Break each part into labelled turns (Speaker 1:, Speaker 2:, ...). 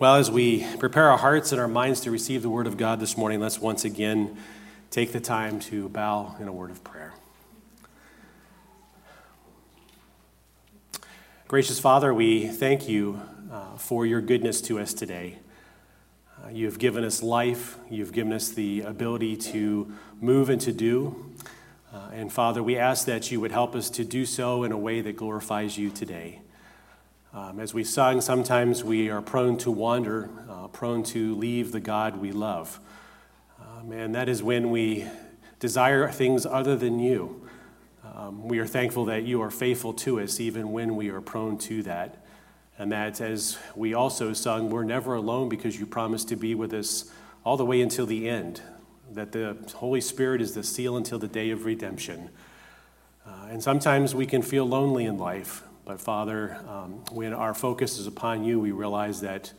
Speaker 1: Well, as we prepare our hearts and our minds to receive the Word of God this morning, let's once again take the time to bow in a word of prayer. Gracious Father, we thank you uh, for your goodness to us today. Uh, you have given us life, you've given us the ability to move and to do. Uh, and Father, we ask that you would help us to do so in a way that glorifies you today. Um, as we sung, sometimes we are prone to wander, uh, prone to leave the God we love. Um, and that is when we desire things other than you. Um, we are thankful that you are faithful to us even when we are prone to that. And that, as we also sung, we're never alone because you promised to be with us all the way until the end. That the Holy Spirit is the seal until the day of redemption. Uh, and sometimes we can feel lonely in life. But Father, um, when our focus is upon you, we realize that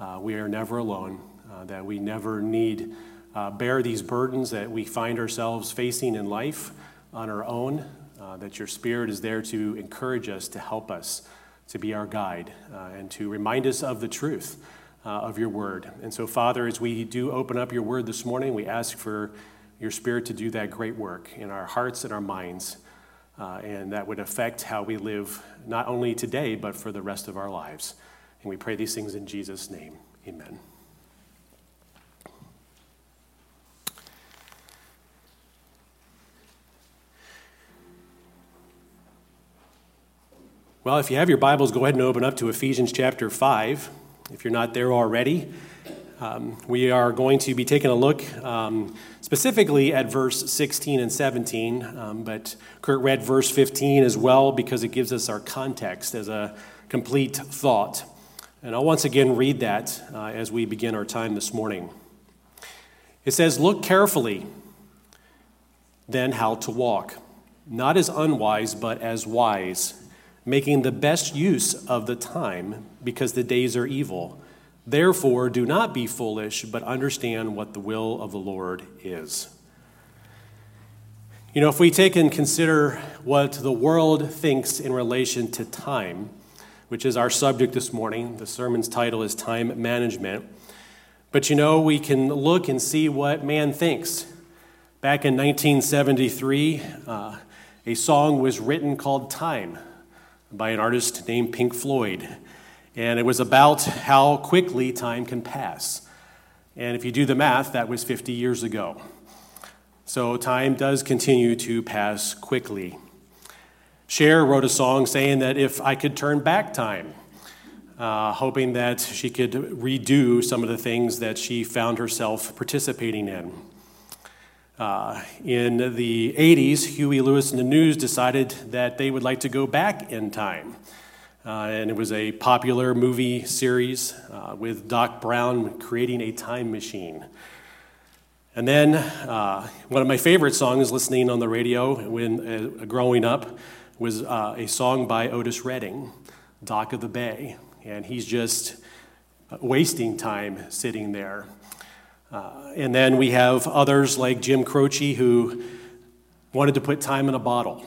Speaker 1: uh, we are never alone, uh, that we never need uh, bear these burdens that we find ourselves facing in life on our own, uh, that your Spirit is there to encourage us, to help us, to be our guide, uh, and to remind us of the truth uh, of your word. And so, Father, as we do open up your word this morning, we ask for your Spirit to do that great work in our hearts and our minds uh, and that would affect how we live not only today, but for the rest of our lives. And we pray these things in Jesus' name. Amen. Well, if you have your Bibles, go ahead and open up to Ephesians chapter 5. If you're not there already, um, we are going to be taking a look um, specifically at verse 16 and 17, um, but Kurt read verse 15 as well because it gives us our context as a complete thought. And I'll once again read that uh, as we begin our time this morning. It says, Look carefully then how to walk, not as unwise, but as wise, making the best use of the time because the days are evil. Therefore, do not be foolish, but understand what the will of the Lord is. You know, if we take and consider what the world thinks in relation to time, which is our subject this morning, the sermon's title is Time Management. But you know, we can look and see what man thinks. Back in 1973, uh, a song was written called Time by an artist named Pink Floyd. And it was about how quickly time can pass. And if you do the math, that was 50 years ago. So time does continue to pass quickly. Cher wrote a song saying that if I could turn back time, uh, hoping that she could redo some of the things that she found herself participating in. Uh, in the 80s, Huey Lewis and the News decided that they would like to go back in time uh, and it was a popular movie series uh, with Doc Brown creating a time machine. And then uh, one of my favorite songs listening on the radio when uh, growing up was uh, a song by Otis Redding, Dock of the Bay. And he's just wasting time sitting there. Uh, and then we have others like Jim Croce who wanted to put time in a bottle.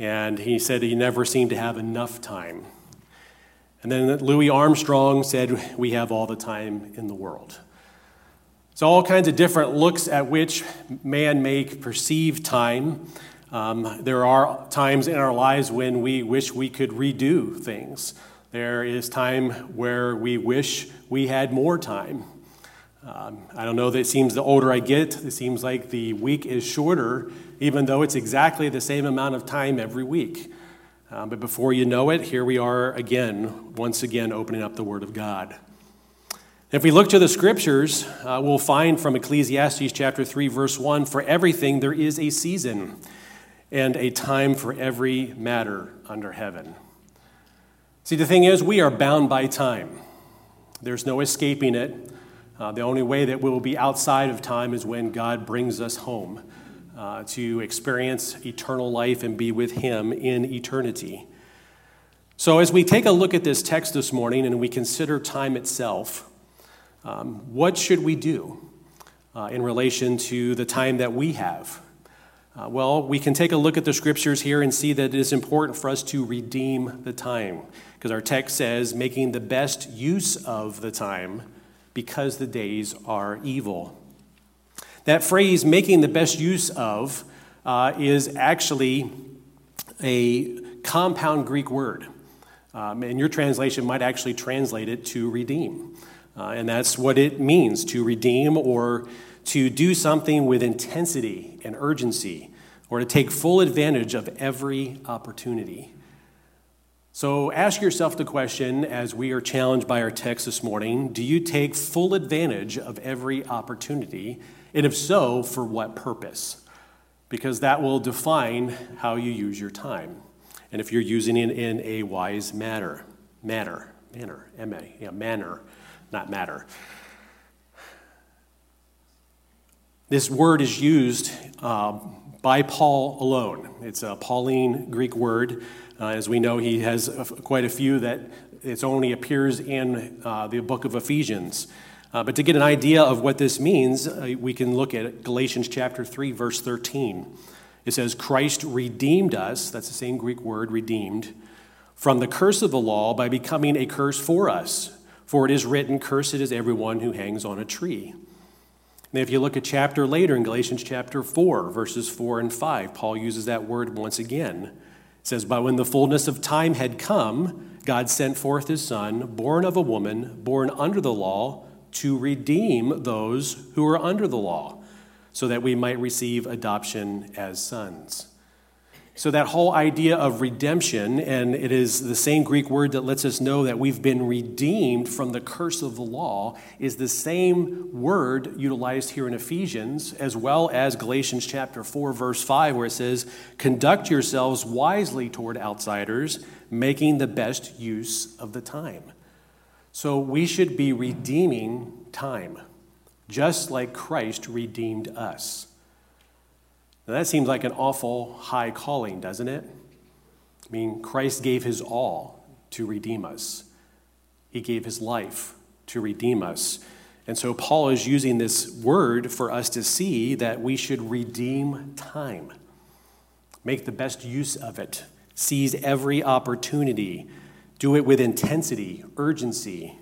Speaker 1: And he said he never seemed to have enough time. And then Louis Armstrong said, We have all the time in the world. So, all kinds of different looks at which man may perceive time. Um, there are times in our lives when we wish we could redo things. There is time where we wish we had more time. Um, I don't know that it seems the older I get, it seems like the week is shorter even though it's exactly the same amount of time every week. Uh, but before you know it, here we are again, once again, opening up the Word of God. If we look to the scriptures, uh, we'll find from Ecclesiastes chapter 3, verse 1 for everything there is a season and a time for every matter under heaven. See, the thing is, we are bound by time, there's no escaping it. Uh, the only way that we'll be outside of time is when God brings us home uh, to experience eternal life and be with Him in eternity. So, as we take a look at this text this morning and we consider time itself, um, what should we do uh, in relation to the time that we have? Uh, well, we can take a look at the scriptures here and see that it is important for us to redeem the time. because our text says, making the best use of the time because the days are evil. That phrase, making the best use of, uh, is actually a compound Greek word. Um, and your translation might actually translate it to redeem. Uh, and that's what it means to redeem or to do something with intensity and urgency or to take full advantage of every opportunity. So ask yourself the question as we are challenged by our text this morning do you take full advantage of every opportunity? And if so, for what purpose? Because that will define how you use your time. And if you're using it in a wise manner, manner, manner, M A, yeah, manner, not matter. This word is used uh, by Paul alone. It's a Pauline Greek word. Uh, as we know, he has quite a few that it only appears in uh, the book of Ephesians. Uh, but to get an idea of what this means, uh, we can look at Galatians chapter 3, verse 13. It says, Christ redeemed us, that's the same Greek word, redeemed, from the curse of the law by becoming a curse for us. For it is written, Cursed is everyone who hangs on a tree. Now, if you look a chapter later in Galatians chapter 4, verses 4 and 5, Paul uses that word once again. It says, But when the fullness of time had come, God sent forth his Son, born of a woman, born under the law, to redeem those who are under the law, so that we might receive adoption as sons. So, that whole idea of redemption, and it is the same Greek word that lets us know that we've been redeemed from the curse of the law, is the same word utilized here in Ephesians, as well as Galatians chapter 4, verse 5, where it says, Conduct yourselves wisely toward outsiders, making the best use of the time. So we should be redeeming time, just like Christ redeemed us. Now that seems like an awful high calling, doesn't it? I mean, Christ gave his all to redeem us, he gave his life to redeem us. And so Paul is using this word for us to see that we should redeem time, make the best use of it, seize every opportunity do it with intensity, urgency.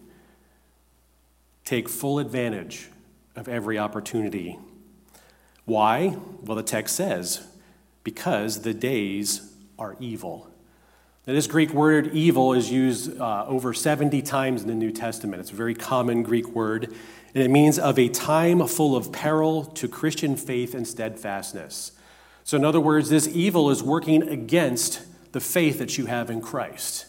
Speaker 1: Take full advantage of every opportunity. Why? Well, the text says, because the days are evil. Now, this Greek word evil is used uh, over 70 times in the New Testament. It's a very common Greek word, and it means of a time full of peril to Christian faith and steadfastness. So, in other words, this evil is working against the faith that you have in Christ.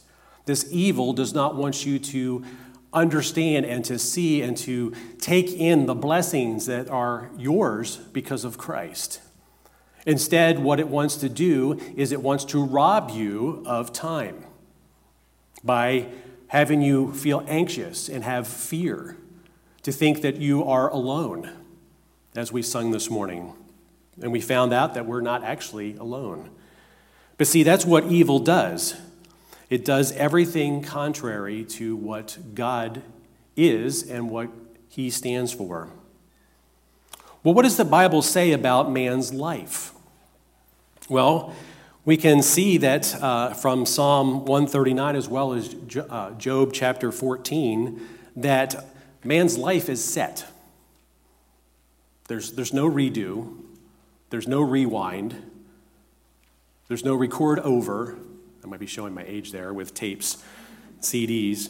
Speaker 1: This evil does not want you to understand and to see and to take in the blessings that are yours because of Christ. Instead, what it wants to do is it wants to rob you of time by having you feel anxious and have fear, to think that you are alone, as we sung this morning. And we found out that we're not actually alone. But see, that's what evil does. It does everything contrary to what God is and what he stands for. Well, what does the Bible say about man's life? Well, we can see that uh, from Psalm 139 as well as uh, Job chapter 14 that man's life is set. There's, there's no redo, there's no rewind, there's no record over, I might be showing my age there with tapes, CDs.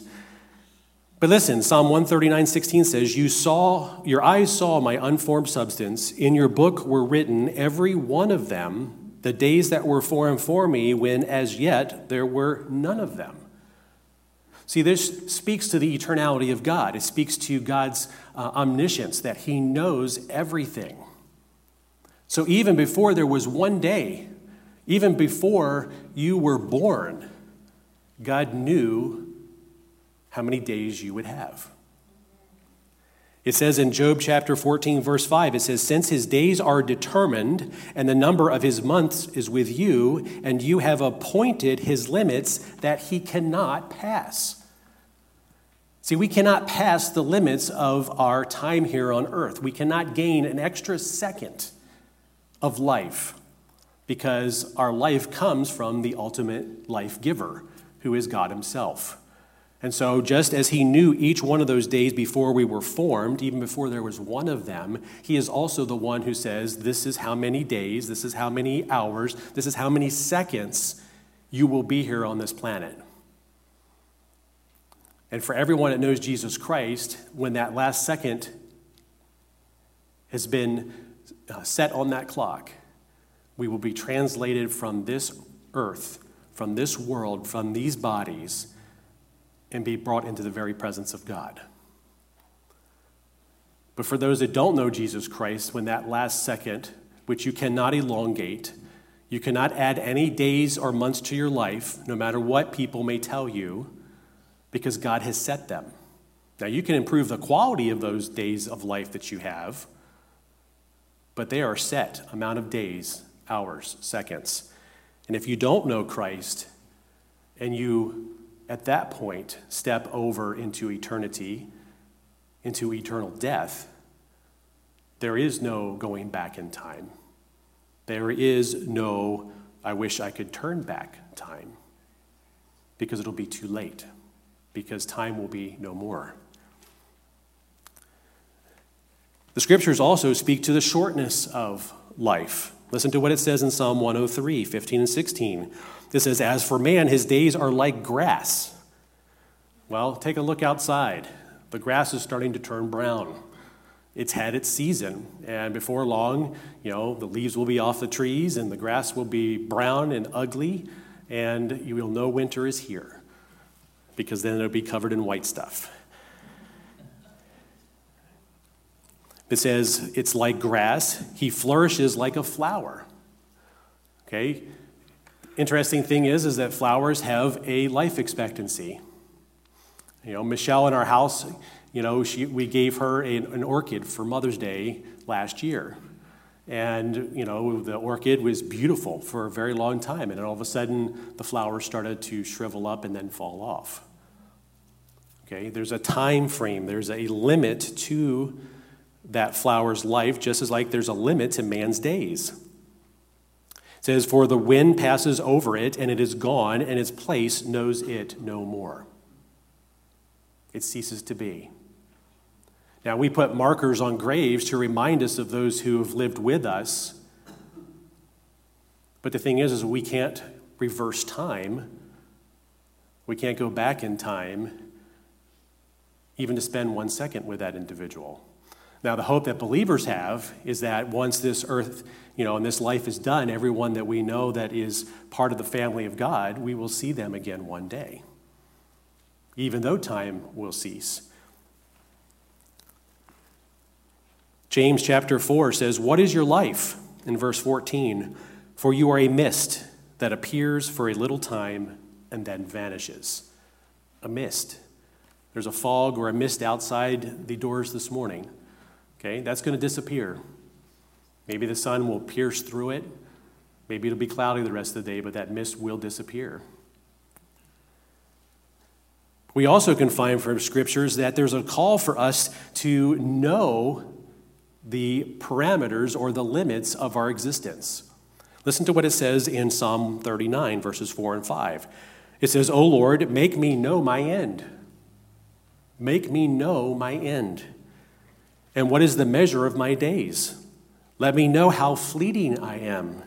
Speaker 1: But listen, Psalm 139, 16 says, You saw, your eyes saw my unformed substance. In your book were written, every one of them, the days that were formed for me, when as yet there were none of them. See, this speaks to the eternality of God. It speaks to God's uh, omniscience, that He knows everything. So even before there was one day even before you were born, God knew how many days you would have. It says in Job chapter 14, verse 5, it says, Since his days are determined, and the number of his months is with you, and you have appointed his limits that he cannot pass. See, we cannot pass the limits of our time here on earth. We cannot gain an extra second of life because our life comes from the ultimate life giver, who is God Himself. And so, just as He knew each one of those days before we were formed, even before there was one of them, He is also the one who says, This is how many days, this is how many hours, this is how many seconds you will be here on this planet. And for everyone that knows Jesus Christ, when that last second has been uh, set on that clock, we will be translated from this earth, from this world, from these bodies, and be brought into the very presence of God. But for those that don't know Jesus Christ, when that last second, which you cannot elongate, you cannot add any days or months to your life, no matter what people may tell you, because God has set them. Now, you can improve the quality of those days of life that you have, but they are set amount of days, hours, seconds. And if you don't know Christ and you, at that point, step over into eternity, into eternal death, there is no going back in time. There is no, I wish I could turn back time because it'll be too late, because time will be no more. The scriptures also speak to the shortness of life. Listen to what it says in Psalm 103, 15 and 16. It says, As for man, his days are like grass. Well, take a look outside. The grass is starting to turn brown it's had its season. And before long, you know, the leaves will be off the trees and the grass will be brown and ugly, and you will know winter is here because then it'll be covered in white stuff. It says, it's like grass. He flourishes like a flower. Okay? Interesting thing is, is that flowers have a life expectancy. You know, Michelle in our house, you know, she, we gave her a, an orchid for Mother's Day last year. And, you know, the orchid was beautiful for a very long time. And then all of a sudden, the flowers started to shrivel up and then fall off. Okay, there's a time frame, there's a limit to that flower's life, just as like there's a limit to man's days. It says, For the wind passes over it, and it is gone, and its place knows it no more. It ceases to be. Now, we put markers on graves to remind us of those who have lived with us. But the thing is, is we can't reverse time. We can't go back in time, even to spend one second with that individual. Now, the hope that believers have is that once this earth, you know, and this life is done, everyone that we know that is part of the family of God, we will see them again one day, even though time will cease. James chapter 4 says, What is your life? In verse 14, for you are a mist that appears for a little time and then vanishes. A mist. There's a fog or a mist outside the doors this morning. Okay, that's going to disappear. Maybe the sun will pierce through it. Maybe it'll be cloudy the rest of the day, but that mist will disappear. We also can find from scriptures that there's a call for us to know the parameters or the limits of our existence. Listen to what it says in Psalm 39, verses 4 and 5. It says, O Lord, make me know my end. Make me know my end. And what is the measure of my days? Let me know how fleeting I am.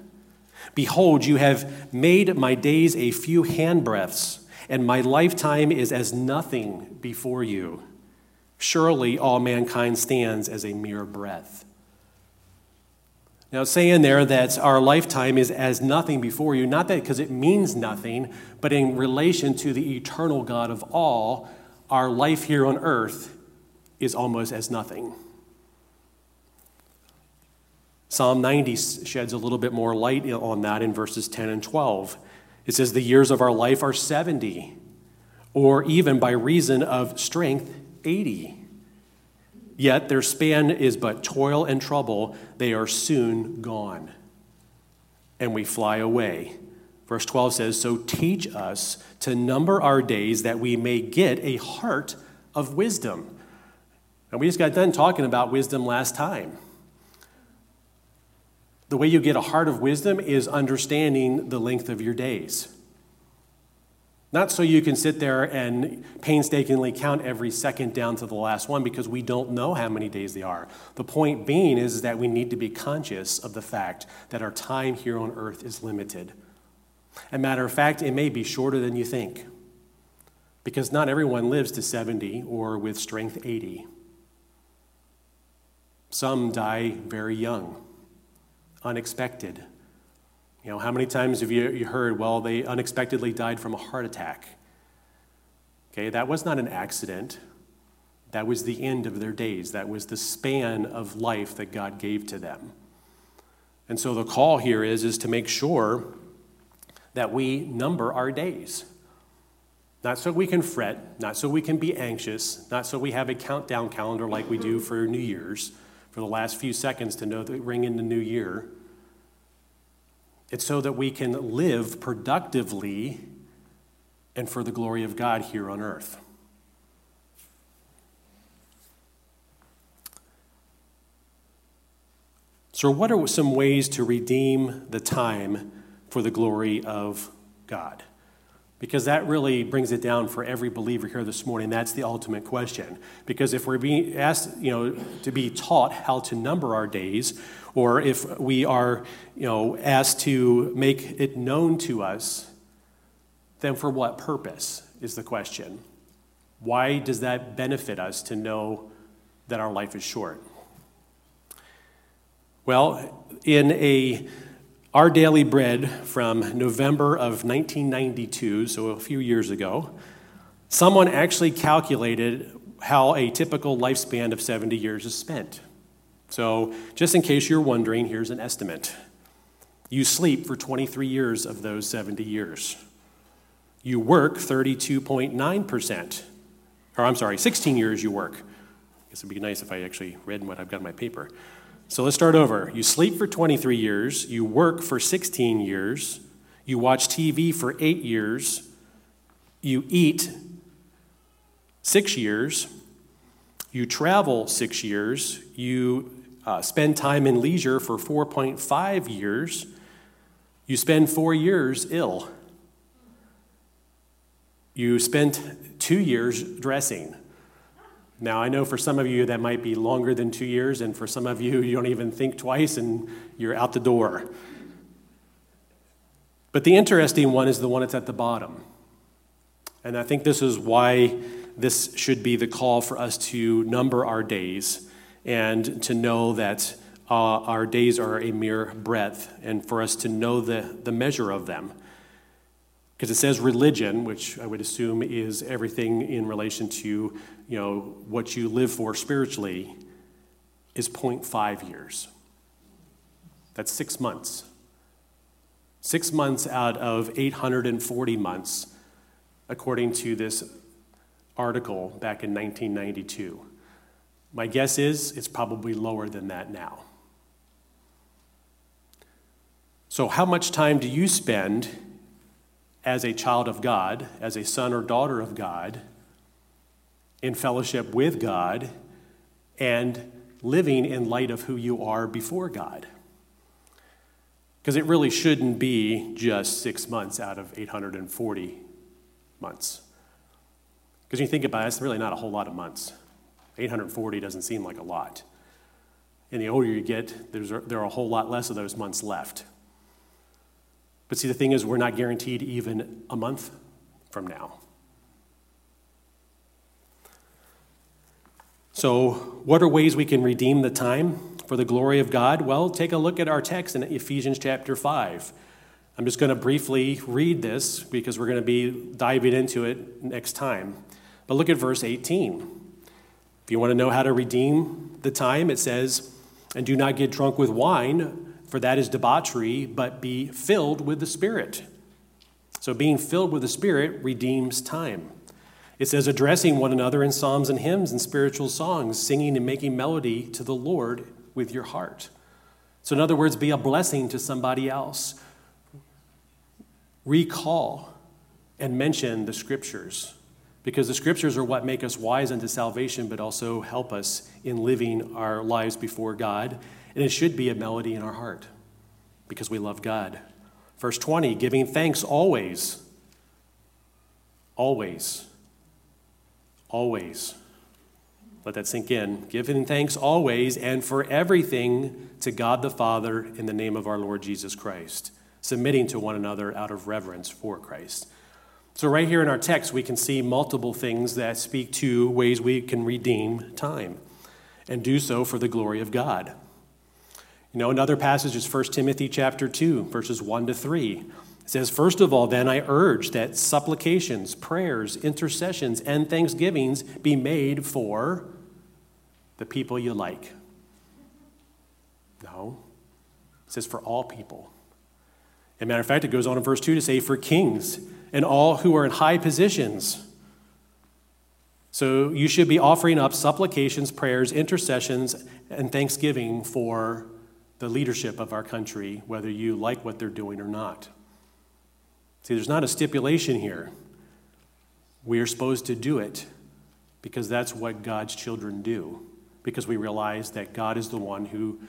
Speaker 1: Behold, you have made my days a few handbreadths, and my lifetime is as nothing before you. Surely all mankind stands as a mere breath. Now, saying there that our lifetime is as nothing before you, not that because it means nothing, but in relation to the eternal God of all, our life here on earth is almost as nothing. Psalm 90 sheds a little bit more light on that in verses 10 and 12. It says, The years of our life are 70, or even by reason of strength, 80. Yet their span is but toil and trouble. They are soon gone. And we fly away. Verse 12 says, So teach us to number our days that we may get a heart of wisdom. And we just got done talking about wisdom last time. The way you get a heart of wisdom is understanding the length of your days. Not so you can sit there and painstakingly count every second down to the last one because we don't know how many days they are. The point being is that we need to be conscious of the fact that our time here on earth is limited. A matter of fact, it may be shorter than you think because not everyone lives to 70 or with strength 80. Some die very young, unexpected. You know, how many times have you, heard, well, they unexpectedly died from a heart attack? Okay, that was not an accident. That was the end of their days. That was the span of life that God gave to them. And so the call here is, is to make sure that we number our days. Not so we can fret, not so we can be anxious, not so we have a countdown calendar like we do for New Year's, for the last few seconds to know that ring in the new year. It's so that we can live productively and for the glory of God here on earth. So, what are some ways to redeem the time for the glory of God? Because that really brings it down for every believer here this morning. That's the ultimate question. Because if we're being asked, you know, to be taught how to number our days, or if we are, you know, asked to make it known to us, then for what purpose is the question? Why does that benefit us to know that our life is short? Well, in a our Daily Bread from November of 1992, so a few years ago, someone actually calculated how a typical lifespan of 70 years is spent. So, just in case you're wondering, here's an estimate. You sleep for 23 years of those 70 years. You work 32.9%. Or, I'm sorry, 16 years you work. I guess it'd be nice if I actually read what I've got in my paper. So let's start over. You sleep for 23 years, you work for 16 years, you watch TV for eight years, you eat six years, you travel six years, you uh, spend time in leisure for 4.5 years, you spend four years ill. You spent two years dressing. Now, I know for some of you that might be longer than two years, and for some of you, you don't even think twice and you're out the door. But the interesting one is the one that's at the bottom. And I think this is why this should be the call for us to number our days and to know that uh, our days are a mere breath and for us to know the, the measure of them. Because it says religion, which I would assume is everything in relation to you know, what you live for spiritually is 0.5 years. That's six months. Six months out of 840 months, according to this article back in 1992. My guess is it's probably lower than that now. So, how much time do you spend as a child of God, as a son or daughter of God, in fellowship with God and living in light of who you are before God. Because it really shouldn't be just six months out of 840 months. Because when you think about it, it's really not a whole lot of months. 840 doesn't seem like a lot. And the older you get, there's there are a whole lot less of those months left. But see, the thing is, we're not guaranteed even a month from now. So, what are ways we can redeem the time for the glory of God? Well, take a look at our text in Ephesians chapter 5. I'm just going to briefly read this because we're going to be diving into it next time. But look at verse 18. If you want to know how to redeem the time, it says, And do not get drunk with wine, for that is debauchery, but be filled with the Spirit. So, being filled with the Spirit redeems time. It says, addressing one another in psalms and hymns and spiritual songs, singing and making melody to the Lord with your heart. So, in other words, be a blessing to somebody else. Recall and mention the scriptures because the scriptures are what make us wise unto salvation, but also help us in living our lives before God. And it should be a melody in our heart because we love God. Verse 20, giving thanks always always, always, let that sink in, giving thanks always and for everything to God the Father in the name of our Lord Jesus Christ, submitting to one another out of reverence for Christ. So, right here in our text, we can see multiple things that speak to ways we can redeem time and do so for the glory of God. You know, another passage is 1 Timothy chapter 2, verses 1 to 3. It says, First of all, then I urge that supplications, prayers, intercessions, and thanksgivings be made for the people you like. No, it says for all people. As a matter of fact, it goes on in verse 2 to say, For kings and all who are in high positions. So you should be offering up supplications, prayers, intercessions, and thanksgiving for the leadership of our country, whether you like what they're doing or not. See, there's not a stipulation here. We are supposed to do it because that's what God's children do, because we realize that God is the one who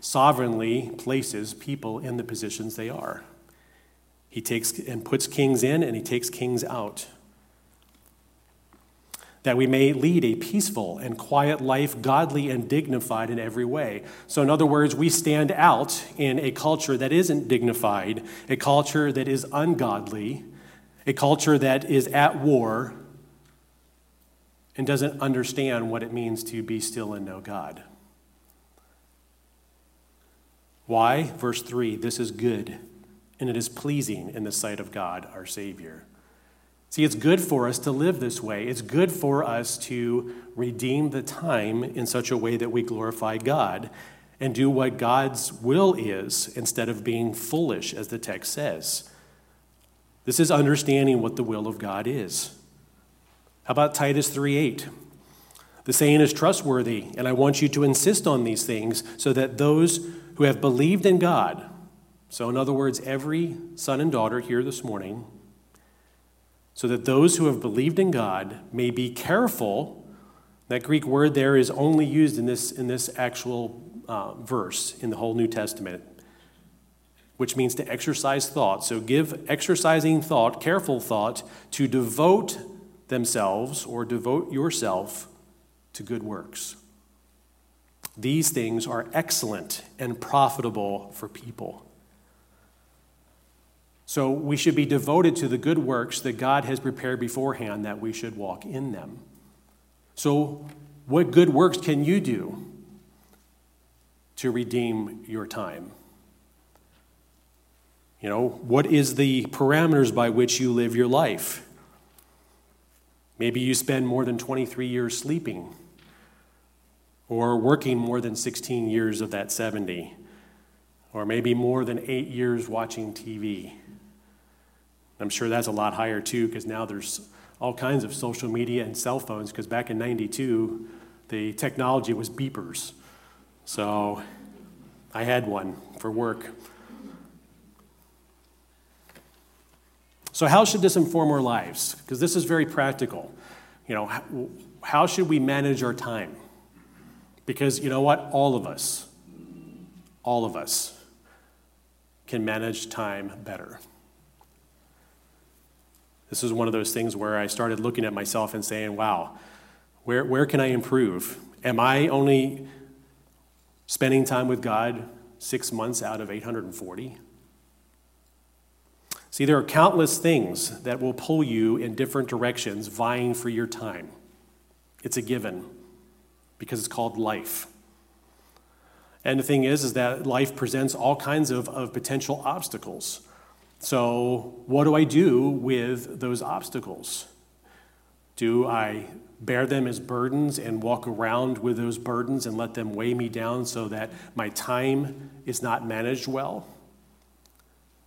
Speaker 1: sovereignly places people in the positions they are. He takes and puts kings in and he takes kings out. That we may lead a peaceful and quiet life, godly and dignified in every way. So, in other words, we stand out in a culture that isn't dignified, a culture that is ungodly, a culture that is at war and doesn't understand what it means to be still and know God. Why? Verse 3 this is good and it is pleasing in the sight of God, our Savior. See, it's good for us to live this way. It's good for us to redeem the time in such a way that we glorify God and do what God's will is instead of being foolish, as the text says. This is understanding what the will of God is. How about Titus 3:8? The saying is trustworthy, and I want you to insist on these things so that those who have believed in God so, in other words, every son and daughter here this morning, so that those who have believed in God may be careful. That Greek word there is only used in this, in this actual uh, verse in the whole New Testament, which means to exercise thought. So, give exercising thought, careful thought, to devote themselves or devote yourself to good works. These things are excellent and profitable for people. So we should be devoted to the good works that God has prepared beforehand that we should walk in them. So, what good works can you do to redeem your time? You know, what is the parameters by which you live your life? Maybe you spend more than 23 years sleeping or working more than 16 years of that 70, or maybe more than eight years watching TV. I'm sure that's a lot higher too, because now there's all kinds of social media and cell phones, because back in 92, the technology was beepers. So I had one for work. So, how should this inform our lives? Because this is very practical. You know, how should we manage our time? Because you know what? All of us, all of us can manage time better. This is one of those things where I started looking at myself and saying, wow, where, where can I improve? Am I only spending time with God six months out of 840? See, there are countless things that will pull you in different directions, vying for your time. It's a given because it's called life. And the thing is, is that life presents all kinds of, of potential obstacles. So, what do I do with those obstacles? Do I bear them as burdens and walk around with those burdens and let them weigh me down so that my time is not managed well?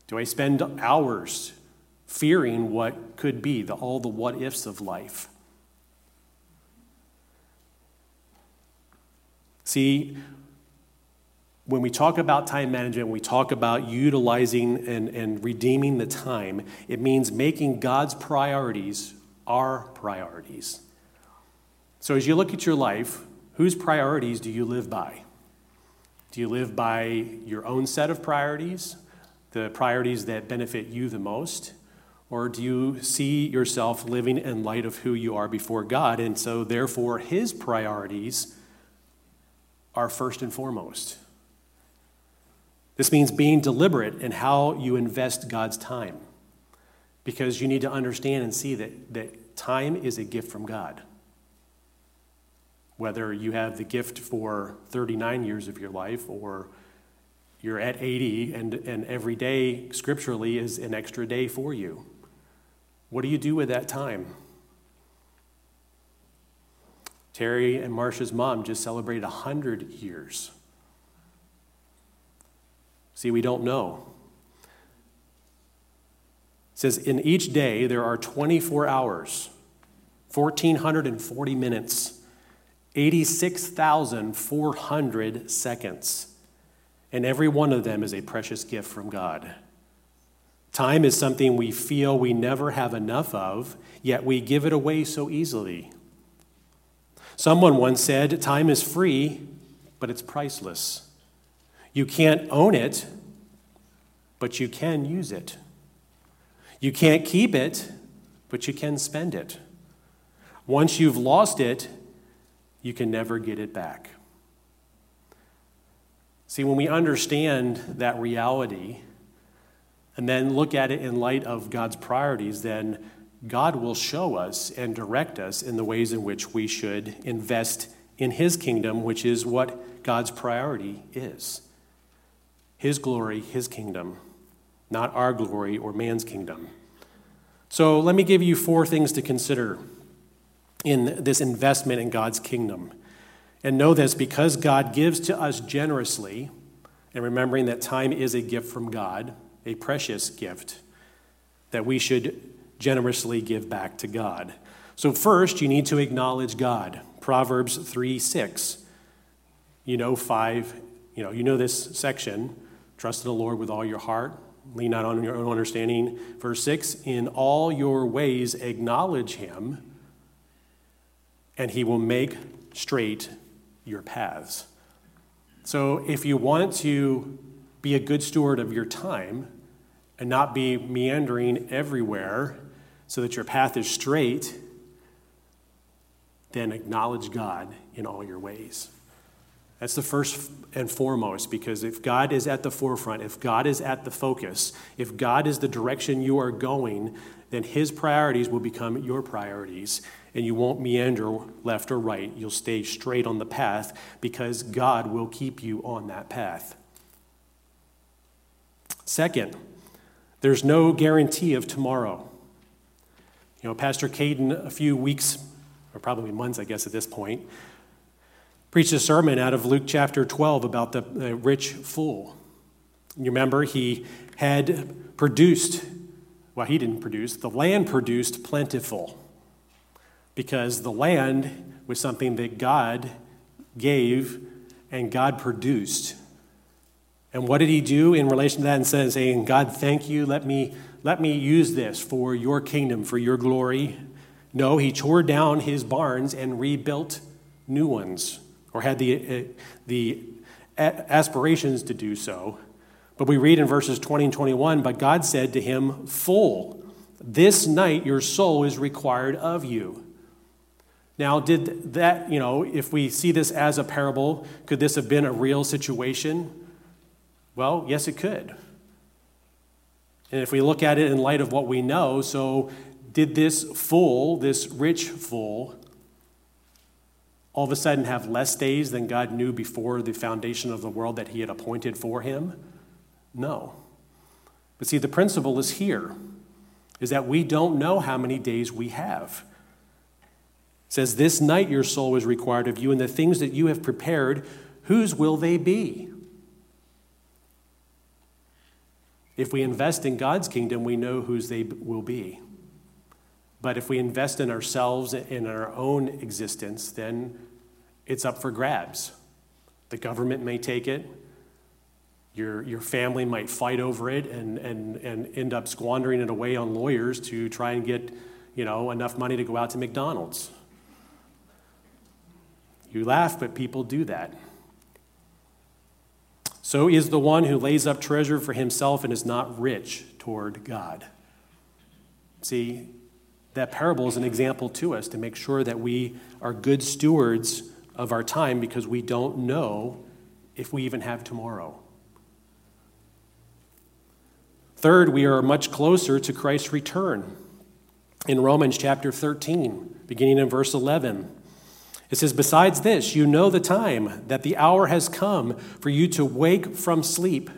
Speaker 1: Do I spend hours fearing what could be, the, all the what ifs of life? See, when we talk about time management, when we talk about utilizing and, and redeeming the time, it means making God's priorities our priorities. So as you look at your life, whose priorities do you live by? Do you live by your own set of priorities, the priorities that benefit you the most? Or do you see yourself living in light of who you are before God? And so, therefore, His priorities are first and foremost. This means being deliberate in how you invest God's time because you need to understand and see that, that time is a gift from God. Whether you have the gift for 39 years of your life or you're at 80 and, and every day scripturally is an extra day for you. What do you do with that time? Terry and Marcia's mom just celebrated 100 years. See, we don't know. It says, in each day there are 24 hours, 1,440 minutes, 86,400 seconds, and every one of them is a precious gift from God. Time is something we feel we never have enough of, yet we give it away so easily. Someone once said, Time is free, but it's priceless. You can't own it, but you can use it. You can't keep it, but you can spend it. Once you've lost it, you can never get it back. See, when we understand that reality and then look at it in light of God's priorities, then God will show us and direct us in the ways in which we should invest in His kingdom, which is what God's priority is His glory, His kingdom, not our glory or man's kingdom. So let me give you four things to consider in this investment in God's kingdom. And know this because God gives to us generously, and remembering that time is a gift from God, a precious gift, that we should generously give back to God. So, first, you need to acknowledge God. Proverbs 3 6. You know, 5, you know, you know this section. Trust in the Lord with all your heart. Lean not on your own understanding. Verse 6 In all your ways acknowledge him, and he will make straight your paths. So, if you want to be a good steward of your time and not be meandering everywhere so that your path is straight, then acknowledge God in all your ways. That's the first and foremost, because if God is at the forefront, if God is at the focus, if God is the direction you are going, then His priorities will become your priorities, and you won't meander left or right. You'll stay straight on the path because God will keep you on that path. Second, there's no guarantee of tomorrow. You know, Pastor Caden, a few weeks, or probably months, I guess, at this point, preached a sermon out of Luke chapter 12 about the, rich fool. You remember, he had produced, well, he didn't produce, the land produced plentiful because the land was something that God gave and God produced. And what did he do in relation to that and saying, God, thank you, let me let me use this for your kingdom, for your glory. No, he tore down his barns and rebuilt new ones, or had the, uh, the aspirations to do so. But we read in verses 20 and 21 But God said to him, Full, this night your soul is required of you. Now, did that, you know, if we see this as a parable, could this have been a real situation? Well, yes, it could. And if we look at it in light of what we know, so did this fool, this rich fool, all of a sudden have less days than God knew before the foundation of the world that he had appointed for him? No. But see, the principle is here is that we don't know how many days we have. It says, This night your soul is required of you, and the things that you have prepared, whose will they be? If we invest in God's kingdom, we know whose they will be. But if we invest in ourselves, and in our own existence, then it's up for grabs. The government may take it. Your, your family might fight over it and, and, and end up squandering it away on lawyers to try and get you know, enough money to go out to McDonald's. You laugh, but people do that. So is the one who lays up treasure for himself and is not rich toward God. See, that parable is an example to us to make sure that we are good stewards of our time because we don't know if we even have tomorrow. Third, we are much closer to Christ's return. In Romans chapter 13, beginning in verse 11, it says, Besides this, you know the time, that the hour has come for you to wake from sleep.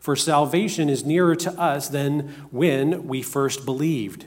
Speaker 1: For salvation is nearer to us than when we first believed.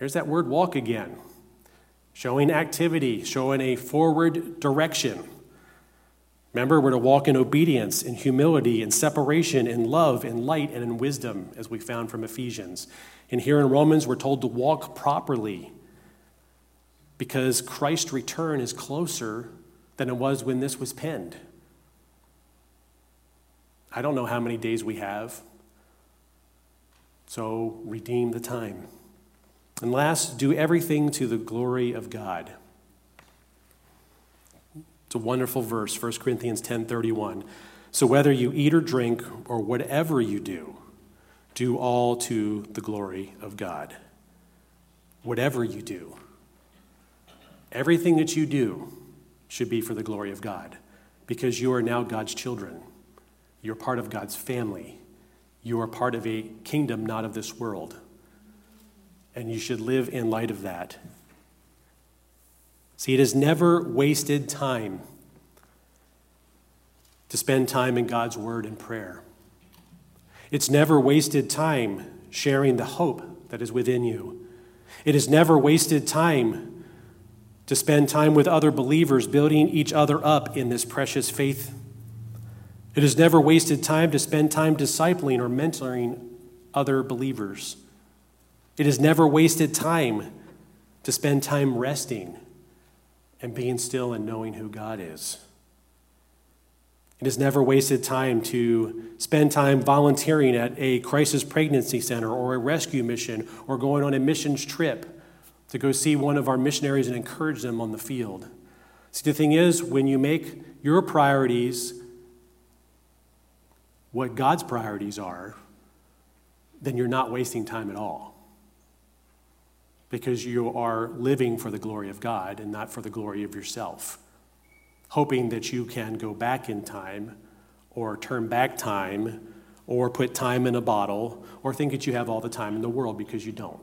Speaker 1: Here's that word walk again showing activity, showing a forward direction. Remember, we're to walk in obedience, in humility, in separation, in love, in light, and in wisdom, as we found from Ephesians. And here in Romans, we're told to walk properly because Christ's return is closer than it was when this was penned. I don't know how many days we have, so redeem the time. And last, do everything to the glory of God. It's a wonderful verse, 1 Corinthians 10:31. So whether you eat or drink or whatever you do, do all to the glory of God. Whatever you do. Everything that you do should be for the glory of God because you are now God's children. You're part of God's family. You are part of a kingdom not of this world. And you should live in light of that. See, it is never wasted time to spend time in God's word and prayer. It's never wasted time sharing the hope that is within you. It is never wasted time to spend time with other believers, building each other up in this precious faith. It is never wasted time to spend time discipling or mentoring other believers. It is never wasted time to spend time resting and being still and knowing who God is. It is never wasted time to spend time volunteering at a crisis pregnancy center or a rescue mission or going on a missions trip to go see one of our missionaries and encourage them on the field. See, the thing is, when you make your priorities what God's priorities are, then you're not wasting time at all. Because you are living for the glory of God and not for the glory of yourself hoping that you can go back in time or turn back time or put time in a bottle or think that you have all the time in the world because you don't.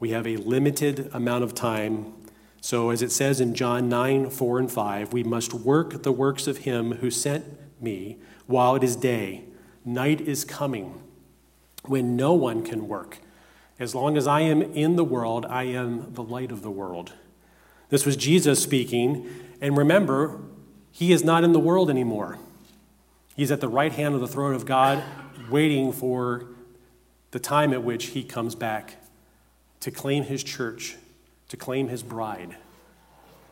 Speaker 1: We have a limited amount of time. So, as it says in John 9, 4 and 5, we must work the works of him who sent me while it is day. Night is coming when no one can work. As long as I am in the world, I am the light of the world. This was Jesus speaking. And remember, he is not in the world anymore. He's at the right hand of the throne of God, waiting for the time at which he comes back to claim his church, to claim his bride,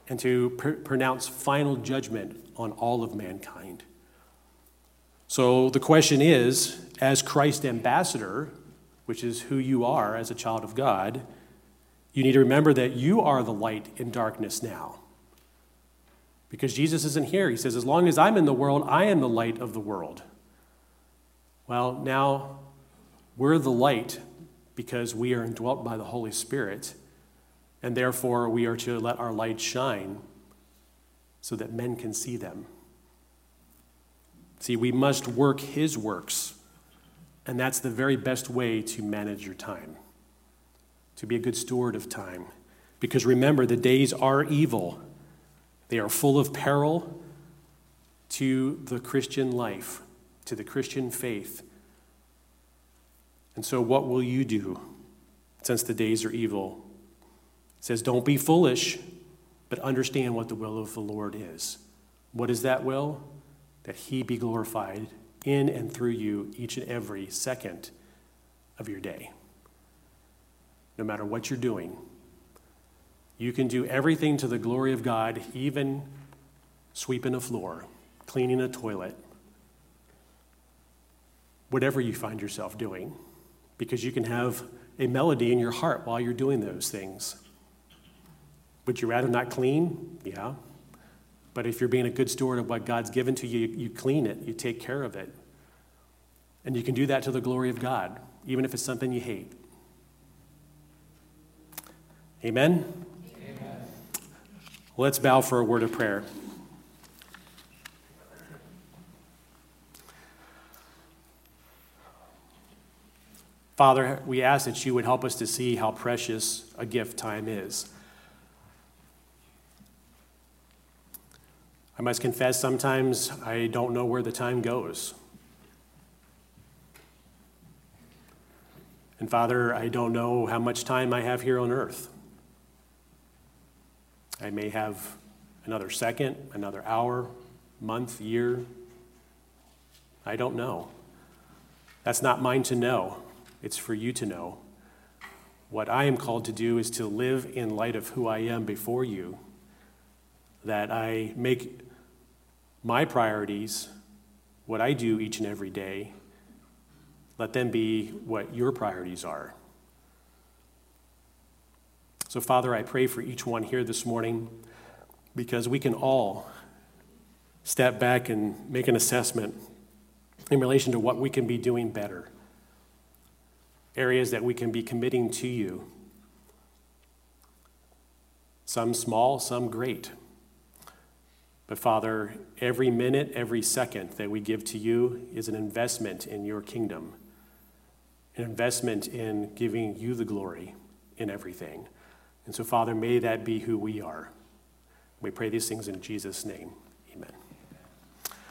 Speaker 1: and to pr- pronounce final judgment on all of mankind. So the question is as Christ ambassador, which is who you are as a child of God, you need to remember that you are the light in darkness now. Because Jesus isn't here. He says, As long as I'm in the world, I am the light of the world. Well, now we're the light because we are indwelt by the Holy Spirit, and therefore we are to let our light shine so that men can see them. See, we must work His works, and that's the very best way to manage your time to be a good steward of time. Because remember, the days are evil, they are full of peril to the Christian life, to the Christian faith. And so, what will you do since the days are evil? It says, Don't be foolish, but understand what the will of the Lord is. What is that will? That He be glorified in and through you each and every second of your day. No matter what you're doing, you can do everything to the glory of God, even sweeping a floor, cleaning a toilet, whatever you find yourself doing, because you can have a melody in your heart while you're doing those things. Would you rather not clean? Yeah. But if you're being a good steward of what God's given to you, you clean it, you take care of it. And you can do that to the glory of God, even if it's something you hate. Amen? Amen. Let's bow for a word of prayer. Father, we ask that you would help us to see how precious a gift time is. I must confess, sometimes I don't know where the time goes. And Father, I don't know how much time I have here on earth. I may have another second, another hour, month, year. I don't know. That's not mine to know. It's for you to know. What I am called to do is to live in light of who I am before you, that I make my priorities, what I do each and every day, let them be what your priorities are. So, Father, I pray for each one here this morning because we can all step back and make an assessment in relation to what we can be doing better areas that we can be committing to you. Some small, some great. But Father, every minute, every second that we give to you is an investment in your kingdom, an investment in giving you the glory in everything. And so, Father, may that be who we are. We pray these things in Jesus' name.